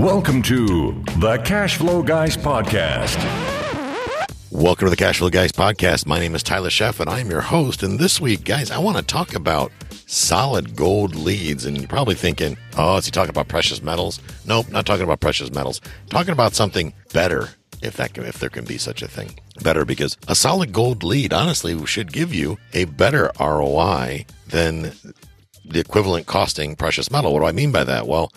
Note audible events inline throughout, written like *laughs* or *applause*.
Welcome to the Cash Flow Guys Podcast. Welcome to the Cash Flow Guys podcast. My name is Tyler Sheff and I'm your host. And this week, guys, I want to talk about solid gold leads. And you're probably thinking, oh, is he talking about precious metals? Nope, not talking about precious metals. Talking about something better, if that can, if there can be such a thing. Better because a solid gold lead, honestly, should give you a better ROI than the equivalent costing precious metal. What do I mean by that? Well,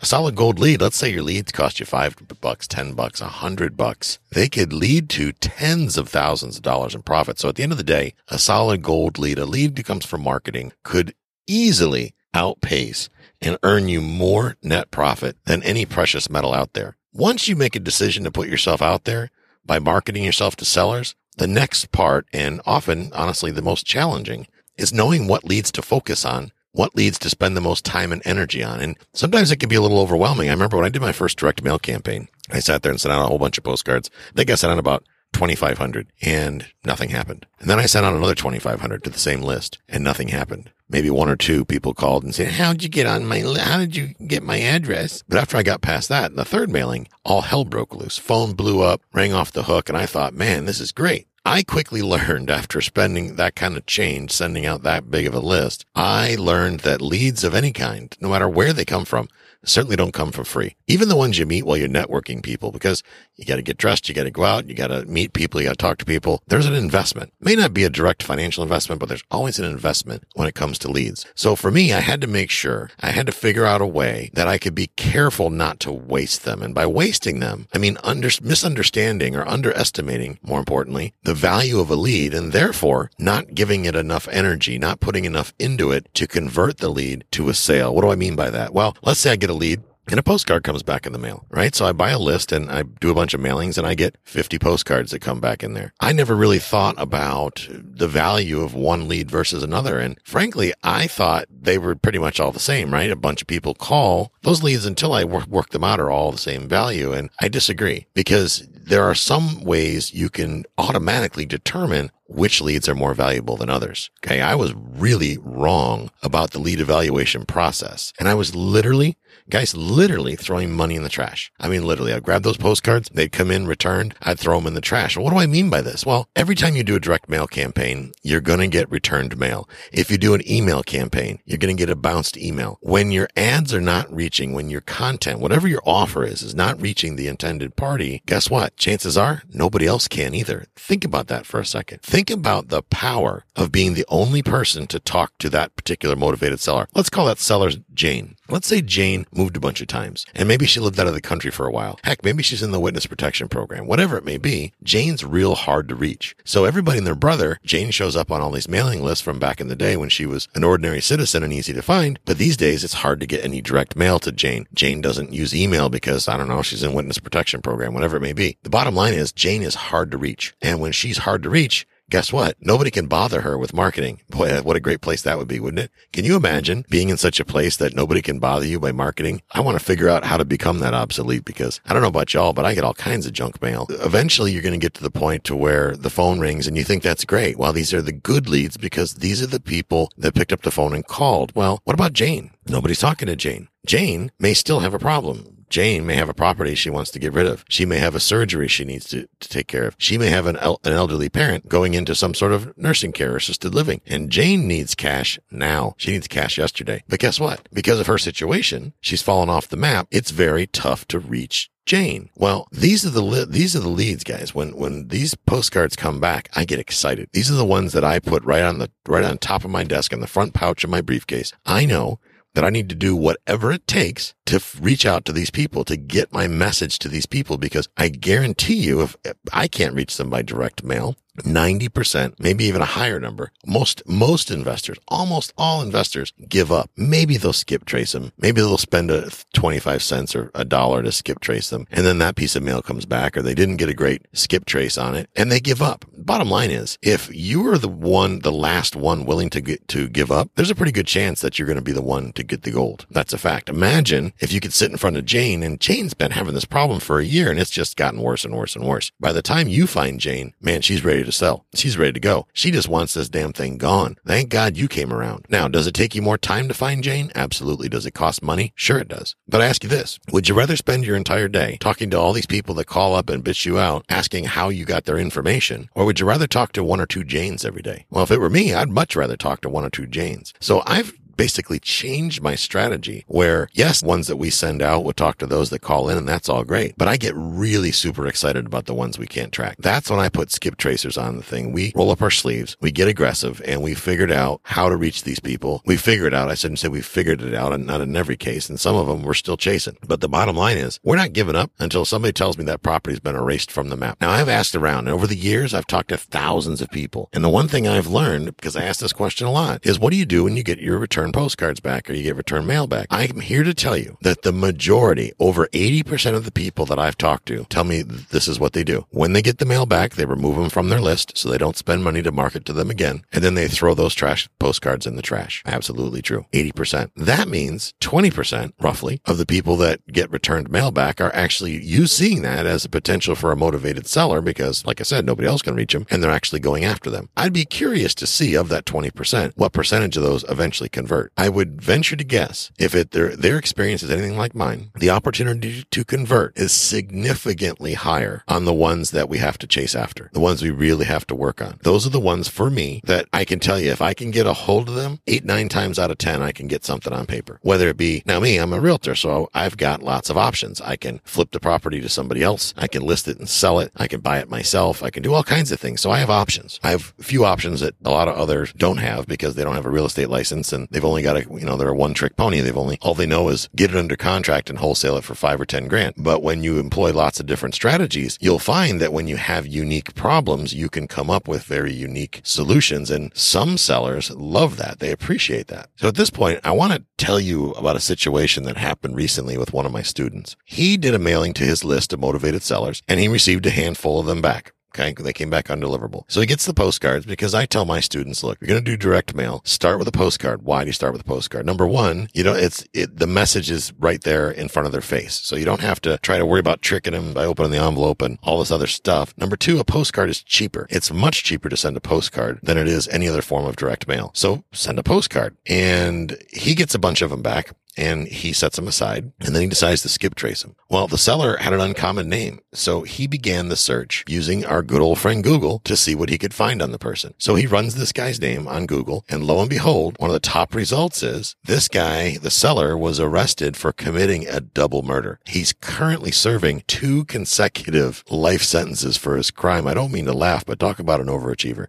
a solid gold lead, let's say your leads cost you five bucks, 10 bucks, a hundred bucks. They could lead to tens of thousands of dollars in profit. So at the end of the day, a solid gold lead, a lead that comes from marketing could easily outpace and earn you more net profit than any precious metal out there. Once you make a decision to put yourself out there by marketing yourself to sellers, the next part, and often, honestly, the most challenging, is knowing what leads to focus on what leads to spend the most time and energy on. And sometimes it can be a little overwhelming. I remember when I did my first direct mail campaign, I sat there and sent out a whole bunch of postcards. I think I sent out about 2,500 and nothing happened. And then I sent out another 2,500 to the same list and nothing happened. Maybe one or two people called and said, how'd you get on my, how did you get my address? But after I got past that, the third mailing, all hell broke loose. Phone blew up, rang off the hook. And I thought, man, this is great. I quickly *laughs* learned after spending that kind of change, sending out that big of a list, I learned that leads of any kind, no matter where they come from, certainly don't come for free. Even the ones you meet while you're networking people, because you got to get dressed, you got to go out, you got to meet people, you got to talk to people. There's an investment. May not be a direct financial investment, but there's always an investment when it comes to leads. So for me, I had to make sure I had to figure out a way that I could be careful not to waste them. And by wasting them, I mean under, misunderstanding or underestimating, more importantly, the value of a lead and therefore not giving it enough energy, not putting enough into it to convert the lead to a sale. What do I mean by that? Well, let's say I get a lead and a postcard comes back in the mail, right? So I buy a list and I do a bunch of mailings and I get 50 postcards that come back in there. I never really thought about the value of one lead versus another. And frankly, I thought they were pretty much all the same, right? A bunch of people call those leads until I work, work them out are all the same value. And I disagree because there are some ways you can automatically determine which leads are more valuable than others. Okay. I was really wrong about the lead evaluation process. And I was literally, guys, literally throwing money in the trash. I mean, literally, I'd grab those postcards. They'd come in returned. I'd throw them in the trash. What do I mean by this? Well, every time you do a direct mail campaign, you're going to get returned mail. If you do an email campaign, you're going to get a bounced email. When your ads are not reaching, when your content, whatever your offer is, is not reaching the intended party, guess what? Chances are nobody else can either. Think about that for a second. Think about the power of being the only person to talk to that particular motivated seller. Let's call that seller Jane. Let's say Jane moved a bunch of times and maybe she lived out of the country for a while. Heck, maybe she's in the witness protection program. Whatever it may be, Jane's real hard to reach. So everybody and their brother, Jane shows up on all these mailing lists from back in the day when she was an ordinary citizen and easy to find. But these days it's hard to get any direct mail to Jane. Jane doesn't use email because I don't know, she's in witness protection program, whatever it may be. The bottom line is Jane is hard to reach. And when she's hard to reach, guess what? Nobody can bother her with marketing. Boy, what a great place that would be, wouldn't it? Can you imagine being in such a place that nobody can bother you by marketing? I want to figure out how to become that obsolete because I don't know about y'all, but I get all kinds of junk mail. Eventually you're going to get to the point to where the phone rings and you think that's great. Well, these are the good leads because these are the people that picked up the phone and called. Well, what about Jane? Nobody's talking to Jane. Jane may still have a problem. Jane may have a property she wants to get rid of. She may have a surgery she needs to, to take care of. She may have an, el- an elderly parent going into some sort of nursing care or assisted living. And Jane needs cash now. She needs cash yesterday. But guess what? Because of her situation, she's fallen off the map. It's very tough to reach Jane. Well, these are the li- these are the leads, guys. When when these postcards come back, I get excited. These are the ones that I put right on the right on top of my desk in the front pouch of my briefcase. I know that I need to do whatever it takes to reach out to these people, to get my message to these people, because I guarantee you, if I can't reach them by direct mail, 90%, maybe even a higher number. Most, most investors, almost all investors give up. Maybe they'll skip trace them. Maybe they'll spend a 25 cents or a dollar to skip trace them. And then that piece of mail comes back or they didn't get a great skip trace on it and they give up. Bottom line is if you are the one, the last one willing to get to give up, there's a pretty good chance that you're going to be the one to get the gold. That's a fact. Imagine if you could sit in front of Jane and Jane's been having this problem for a year and it's just gotten worse and worse and worse. By the time you find Jane, man, she's ready to sell. She's ready to go. She just wants this damn thing gone. Thank God you came around. Now, does it take you more time to find Jane? Absolutely. Does it cost money? Sure it does. But I ask you this. Would you rather spend your entire day talking to all these people that call up and bitch you out, asking how you got their information? Or would you rather talk to one or two Janes every day? Well, if it were me, I'd much rather talk to one or two Janes. So I've basically changed my strategy where yes, ones that we send out, we'll talk to those that call in and that's all great. But I get really super excited about the ones we can't track. That's when I put skip tracers on the thing. We roll up our sleeves, we get aggressive and we figured out how to reach these people. We figured out, I shouldn't say we figured it out and not in every case. And some of them we're still chasing. But the bottom line is we're not giving up until somebody tells me that property's been erased from the map. Now I've asked around and over the years, I've talked to thousands of people. And the one thing I've learned, because I ask this question a lot, is what do you do when you get your return postcards back or you get return mail back? I'm here to tell you that the majority, over 80% of the people that I've talked to tell me this is what they do. When they get the mail back, they remove them from their list so they don't spend money to market to them again. And then they throw those trash postcards in the trash. Absolutely true. 80%. That means 20% roughly of the people that get returned mail back are actually you seeing that as a potential for a motivated seller because like I said, nobody else can reach them and they're actually going after them. I'd be curious to see of that 20%, what percentage of those eventually convert. I would venture to guess if it, their, their experience is anything like mine, the opportunity to convert is significantly higher on the ones that we have to chase after, the ones we really have to work on. Those are the ones for me that I can tell you if I can get a hold of them eight, nine times out of 10, I can get something on paper. Whether it be now me, I'm a realtor, so I've got lots of options. I can flip the property to somebody else. I can list it and sell it. I can buy it myself. I can do all kinds of things. So I have options. I have few options that a lot of others don't have because they don't have a real estate license and they've only got a, you know, they're a one trick pony. They've only, all they know is get it under contract and wholesale it for five or 10 grand. But when you employ lots of different strategies, you'll find that when you have unique problems, you can come up with very unique solutions. And some sellers love that. They appreciate that. So at this point, I want to tell you about a situation that happened recently with one of my students. He did a mailing to his list of motivated sellers and he received a handful of them back. Okay. They came back undeliverable. So he gets the postcards because I tell my students, look, you're going to do direct mail. Start with a postcard. Why do you start with a postcard? Number one, you know, it's, it, the message is right there in front of their face. So you don't have to try to worry about tricking them by opening the envelope and all this other stuff. Number two, a postcard is cheaper. It's much cheaper to send a postcard than it is any other form of direct mail. So send a postcard and he gets a bunch of them back and he sets them aside and then he decides to skip trace them. Well, the seller had an uncommon name. So he began the search using our good old friend Google to see what he could find on the person. So he runs this guy's name on Google and lo and behold, one of the top results is this guy, the seller was arrested for committing a double murder. He's currently serving two consecutive life sentences for his crime. I don't mean to laugh, but talk about an overachiever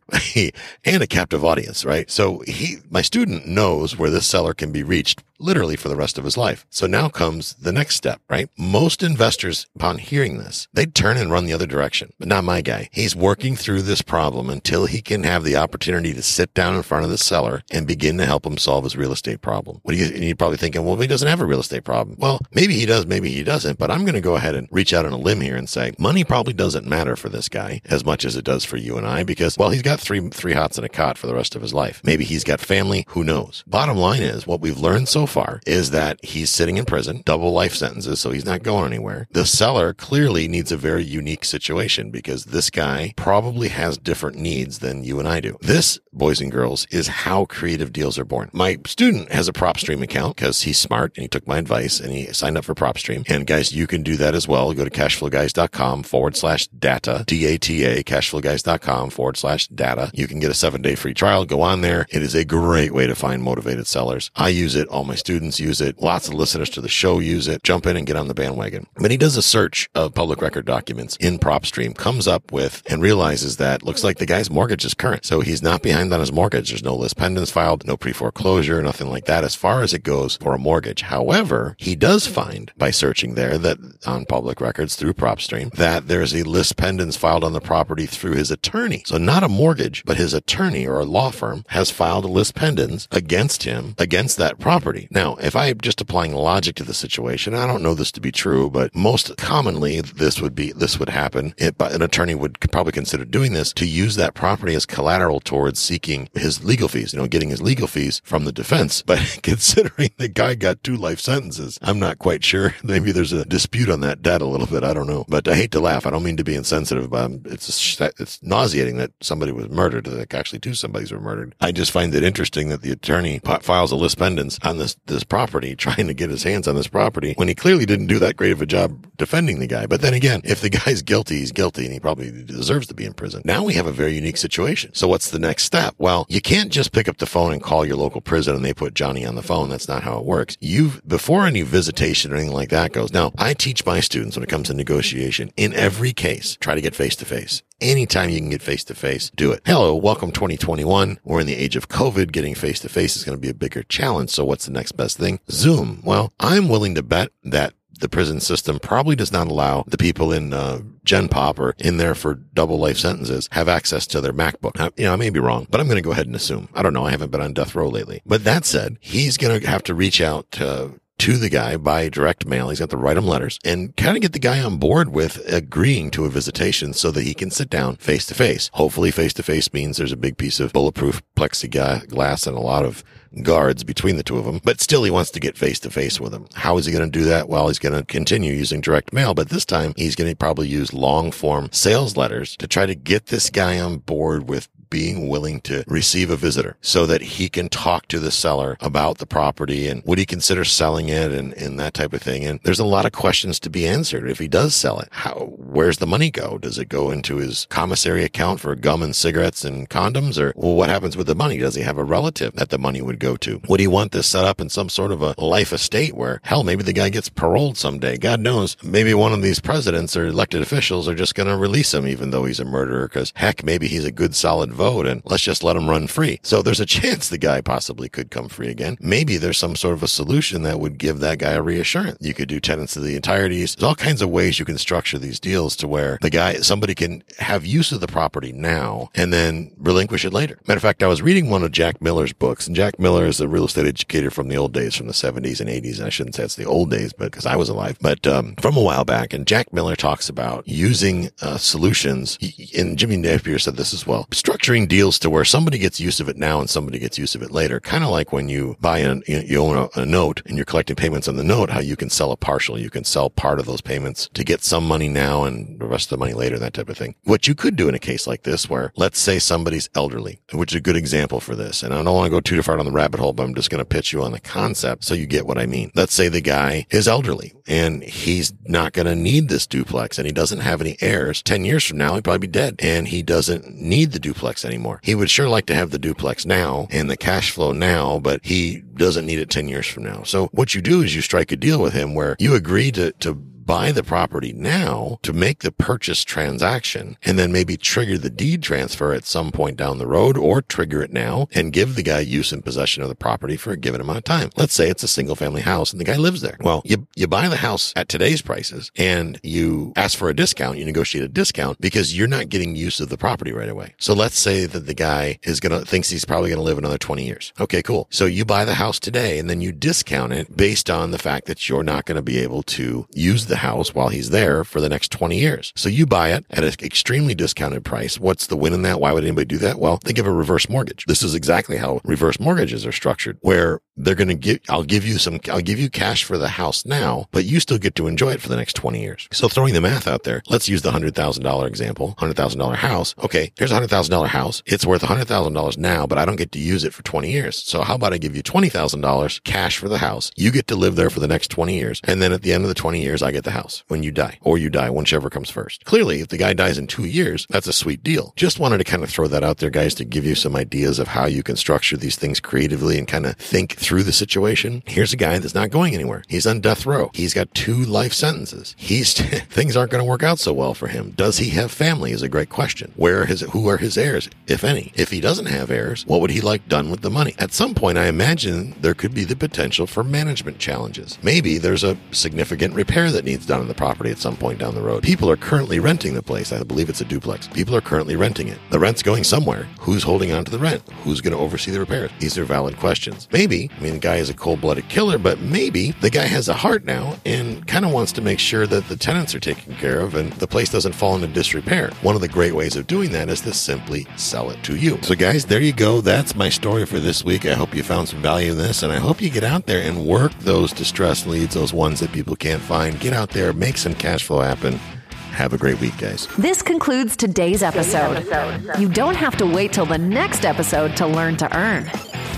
*laughs* and a captive audience, right? So he, my student knows where this seller can be reached literally for the rest of his life. So now comes the next step, right? Most investors, upon hearing this, they'd turn and run the other direction, but not my guy. He's working through this problem until he can have the opportunity to sit down in front of the seller and begin to help him solve his real estate problem. What do you, you're probably thinking, well, he doesn't have a real estate problem. Well, maybe he does, maybe he doesn't, but I'm going to go ahead and reach out on a limb here and say money probably doesn't matter for this guy as much as it does for you and I because, well, he's got three, three hots and a cot for the rest of his life. Maybe he's got family. Who knows? Bottom line is what we've learned so far is that he's sitting in prison, double life sentences, so he's not going anywhere. The seller clearly needs a very unique situation because this guy probably has different needs than you and I do. This, boys and girls, is how creative deals are born. My student has a PropStream account because he's smart and he took my advice and he signed up for PropStream. And guys, you can do that as well. Go to cashflowguys.com forward slash data, D-A-T-A, cashflowguys.com forward slash data. You can get a seven day free trial. Go on there. It is a great way to find motivated sellers. I use it. All my students use it. Lots of listeners to the show use it. Jump in and get on the bandwagon. But he does a search of public record documents in PropStream, comes up with and realizes that looks like the guy's mortgage is current. So he's not behind on his mortgage. There's no lis pendens filed, no pre-foreclosure, nothing like that as far as it goes for a mortgage. However, he does find by searching there that on public records through PropStream that there's a lis pendens filed on the property through his attorney. So not a mortgage, but his attorney or a law firm has filed a lis pendens against him, against that property. Now, if I'm just applying logic to the situation, I don't know this to be true, but most commonly this would be, this would happen. It, an attorney would probably consider doing this to use that property as collateral towards seeking his legal fees, you know, getting his legal fees from the defense. But *laughs* considering the guy got two life sentences, I'm not quite sure. *laughs* Maybe there's a dispute on that debt a little bit. I don't know, but I hate to laugh. I don't mean to be insensitive, but it's, it's nauseating that somebody was murdered. Like actually two somebodies were murdered. I just find it interesting that the attorney files a lis pendens on this, this property, *laughs* trying to get his hands on this property when he clearly didn't do that great of a job defending the guy. But then again, if the *laughs* guy's guilty, he's guilty and he probably deserves to be in prison. Now we have a very unique situation. So what's the next step? Well, you can't just pick up the phone and call your local prison and they put Johnny on the phone. That's not how it works. You've before any visitation or anything like that goes. Now, I teach my students when it comes to negotiation in every case, try to get face to face. Anytime you can get face to face, do it. Hello, welcome 2021. We're in the age of COVID. Getting face to face is going to be a bigger challenge. So what's the next best thing? Zoom. Well, I'm willing to bet that the prison system probably does not allow the people in uh, Gen Pop or in there for double life sentences have access to their MacBook. Now, you know, I may be wrong, but I'm going to go ahead and assume. I don't know. I haven't been on death row lately. But that said, he's going to have to reach out to to the guy by direct mail. He's got to write him letters and kind of get the guy on board with agreeing to a visitation so that he can sit down face to face. Hopefully face to face means there's a big piece of bulletproof plexiglass and a lot of guards between the two of them, but still he wants to get face to face with him. How is he going to do that? Well, he's going to continue using direct mail, but this time he's going to probably use long form sales letters to try to get this guy on board with being willing to receive a visitor so that he can talk to the seller about the property and would he consider selling it and, and that type of thing. And there's a lot of questions to be answered. If he does sell it, how, where's the money go? Does it go into his commissary account for gum and cigarettes and condoms? Or well, what happens with the money? Does he have a relative that the money would go to? Would he want this set up in some sort of a life estate where hell, maybe the guy gets paroled someday? God knows. Maybe one of these presidents or elected officials are just going to release him even though he's a murderer because heck, maybe he's a good solid vote and let's just let him run free. So there's a *laughs* chance the guy possibly could come free again. Maybe there's some sort of a solution that would give that guy a reassurance. You could do tenants of the entireties. There's all kinds of ways you can structure these deals to where the guy, somebody can have use of the property now and then relinquish it later. Matter of fact, I was reading one of Jack Miller's books and Jack Miller is a real estate educator from the old days, from the 70s and 80s. And I shouldn't say it's the old days, but because I was alive, but um, from a while back. And Jack Miller talks about using uh, solutions. He, and Jimmy Napier said this as well, structuring structuring deals to where somebody gets use of it now and somebody gets use of it later. Kind of like when you buy an, you own a, a, note and you're collecting payments on the note, how you can sell a partial. You can sell part of those payments to get some money now and the rest of the money later, that type of thing. What you could do in a case like this, where let's say somebody's elderly, which is a good example for this. And I don't want to go too far down the rabbit hole, but I'm just going to pitch you on the concept so you get what I mean. Let's say the guy is elderly and he's not going to need this duplex and he doesn't have any heirs. 10 years from now, he'd probably be dead and he doesn't need the duplex anymore. He would sure like to have the duplex now and the cash flow now, but he doesn't need it 10 years from now. So what you do is you strike a deal with him where you agree to, to buy the property now to make the purchase transaction and then maybe trigger the deed transfer at some point down the road or trigger it now and give the guy use and possession of the property for a given amount of time. Let's say it's a single family house and the guy lives there. Well, you, you buy the house at today's prices and you ask for a discount. You negotiate a discount because you're not getting use of the property right away. So let's say that the guy is going to, thinks he's probably going to live another 20 years. Okay, cool. So you buy the house today and then you discount it based on the fact that you're not going to be able to use the the house while he's there for the next 20 years. So you buy it at an extremely discounted price. What's the win in that? Why would anybody do that? Well, they give a reverse mortgage. This is exactly how reverse mortgages are structured, where they're going to give, I'll give you some, I'll give you cash for the house now, but you still get to enjoy it for the next 20 years. So throwing the math out there, let's use the $100,000 example, $100,000 house. Okay. Here's a $100,000 house. It's worth $100,000 now, but I don't get to use it for 20 years. So how about I give you $20,000 cash for the house? You get to live there for the next 20 years. And then at the end of the 20 years, I get the house when you die or you die, whichever comes first. Clearly, if the guy dies in two years, that's a sweet deal. Just wanted to kind of throw that out there, guys, to give you some ideas of how you can structure these things creatively and kind of think through the situation. Here's a guy that's not going anywhere. He's on death row. He's got two life sentences. He's *laughs* things aren't going to work out so well for him. Does he have family is a great question. Where his who are his heirs, if any? If he doesn't have heirs, what would he like done with the money? At some point, I imagine there could be the potential for management challenges. Maybe there's a significant repair that needs done on the property at some point down the road. People are currently renting the place. I believe it's a duplex. People are currently renting it. The rent's going somewhere. Who's holding on to the rent? Who's going to oversee the repairs? These are valid questions. Maybe I mean, the guy is a cold blooded killer, but maybe the guy has a heart now and kind of wants to make sure that the tenants are taken care of and the place doesn't fall into disrepair. One of the great ways of doing that is to simply sell it to you. So, guys, there you go. That's my story for this week. I hope you found some value in this, and I hope you get out there and work those distressed leads, those ones that people can't find. Get out there, make some cash flow happen. Have a great week, guys. This concludes today's episode. You don't have to wait till the next episode to learn to earn.